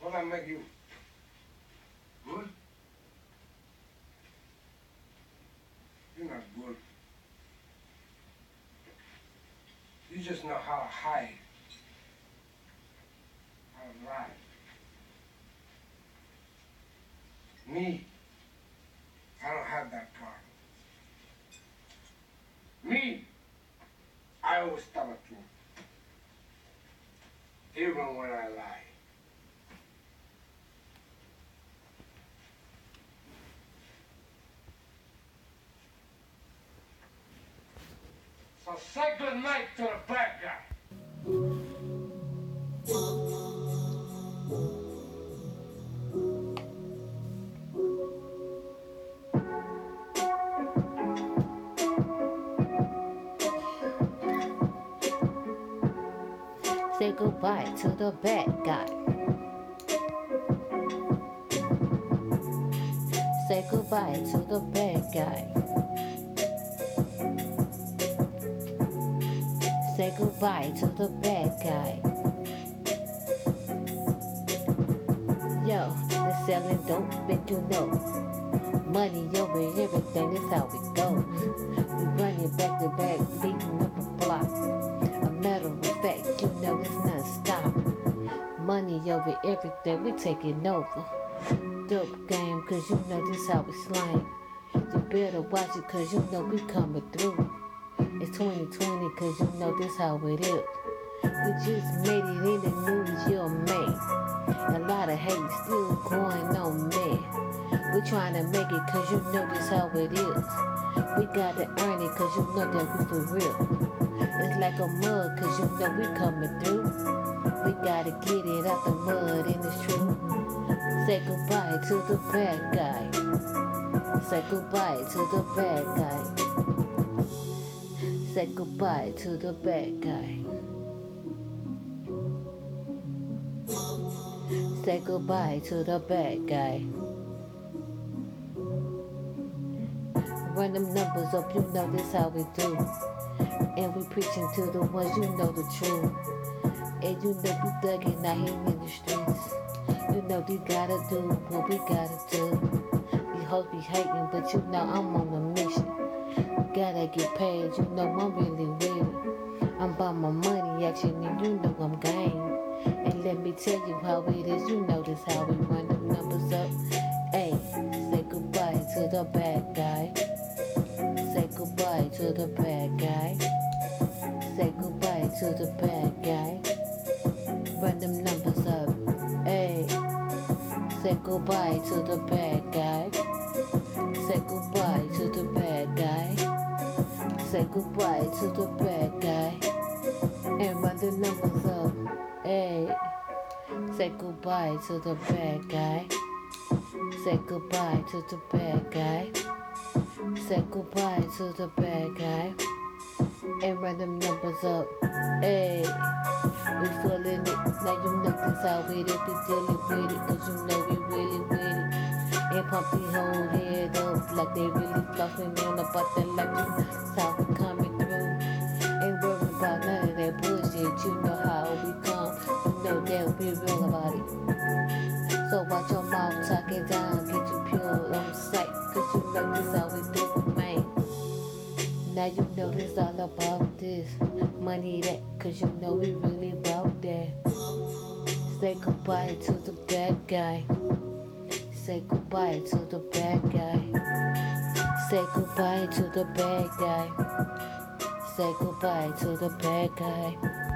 What I make you? Good? You're not good. You just know how to hide. How to lie. Me, I don't have that part. Me, I always tell the truth. Even when I lie. So night to the bad guy. Goodbye to the bad guy. Say goodbye to the bad guy. Say goodbye to the bad guy. Yo, they're selling dope, but you know. Money over everything, that's how it goes. We running back to back, beating up a block. A matter Money over everything, we taking over. Dope game, cause you know this how we slang. You better watch it, cause you know we coming through. It's 2020, cause you know this how it is. We just made it in the news, you're man. A lot of hate still going on, man. We trying to make it, cause you know this how it is. We gotta earn it, cause you know that we for real. It's like a mug, cause you know we coming through. We gotta get it out the mud, and it's true. Say goodbye to the bad guy. Say goodbye to the bad guy. Say goodbye to the bad guy. Say goodbye to the bad guy. Run them numbers up, you know this how we do. And we preaching to the ones you know the truth. And you know we thugging out here in the streets. You know we gotta do what we gotta do. These hoes be hating, but you know I'm on a mission. Gotta get paid, you know I'm really it. I'm about my money action, and you know I'm game. And let me tell you how it is, you know this how we run the numbers up. Hey, say goodbye to the bad guy. Say goodbye to the bad guy. Say goodbye to the bad goodbye to the bad guy. Say goodbye to the bad guy. Say goodbye to the bad guy. And run the numbers up. Hey, say goodbye to the bad guy. Say goodbye to the bad guy. Say goodbye to the bad guy. And run them numbers up. Hey, we feeling it. Now you know this how we it. We dealing with it. Cause you know we really with it. And pump the whole head up like they really flossing on about that like you we coming through. Ain't worried about none of that bullshit. You know how we come. You know that we real about it. So watch your Now you know this all about this. Money that, cause you know we really about that. Say goodbye to the bad guy. Say goodbye to the bad guy. Say goodbye to the bad guy. Say goodbye to the bad guy.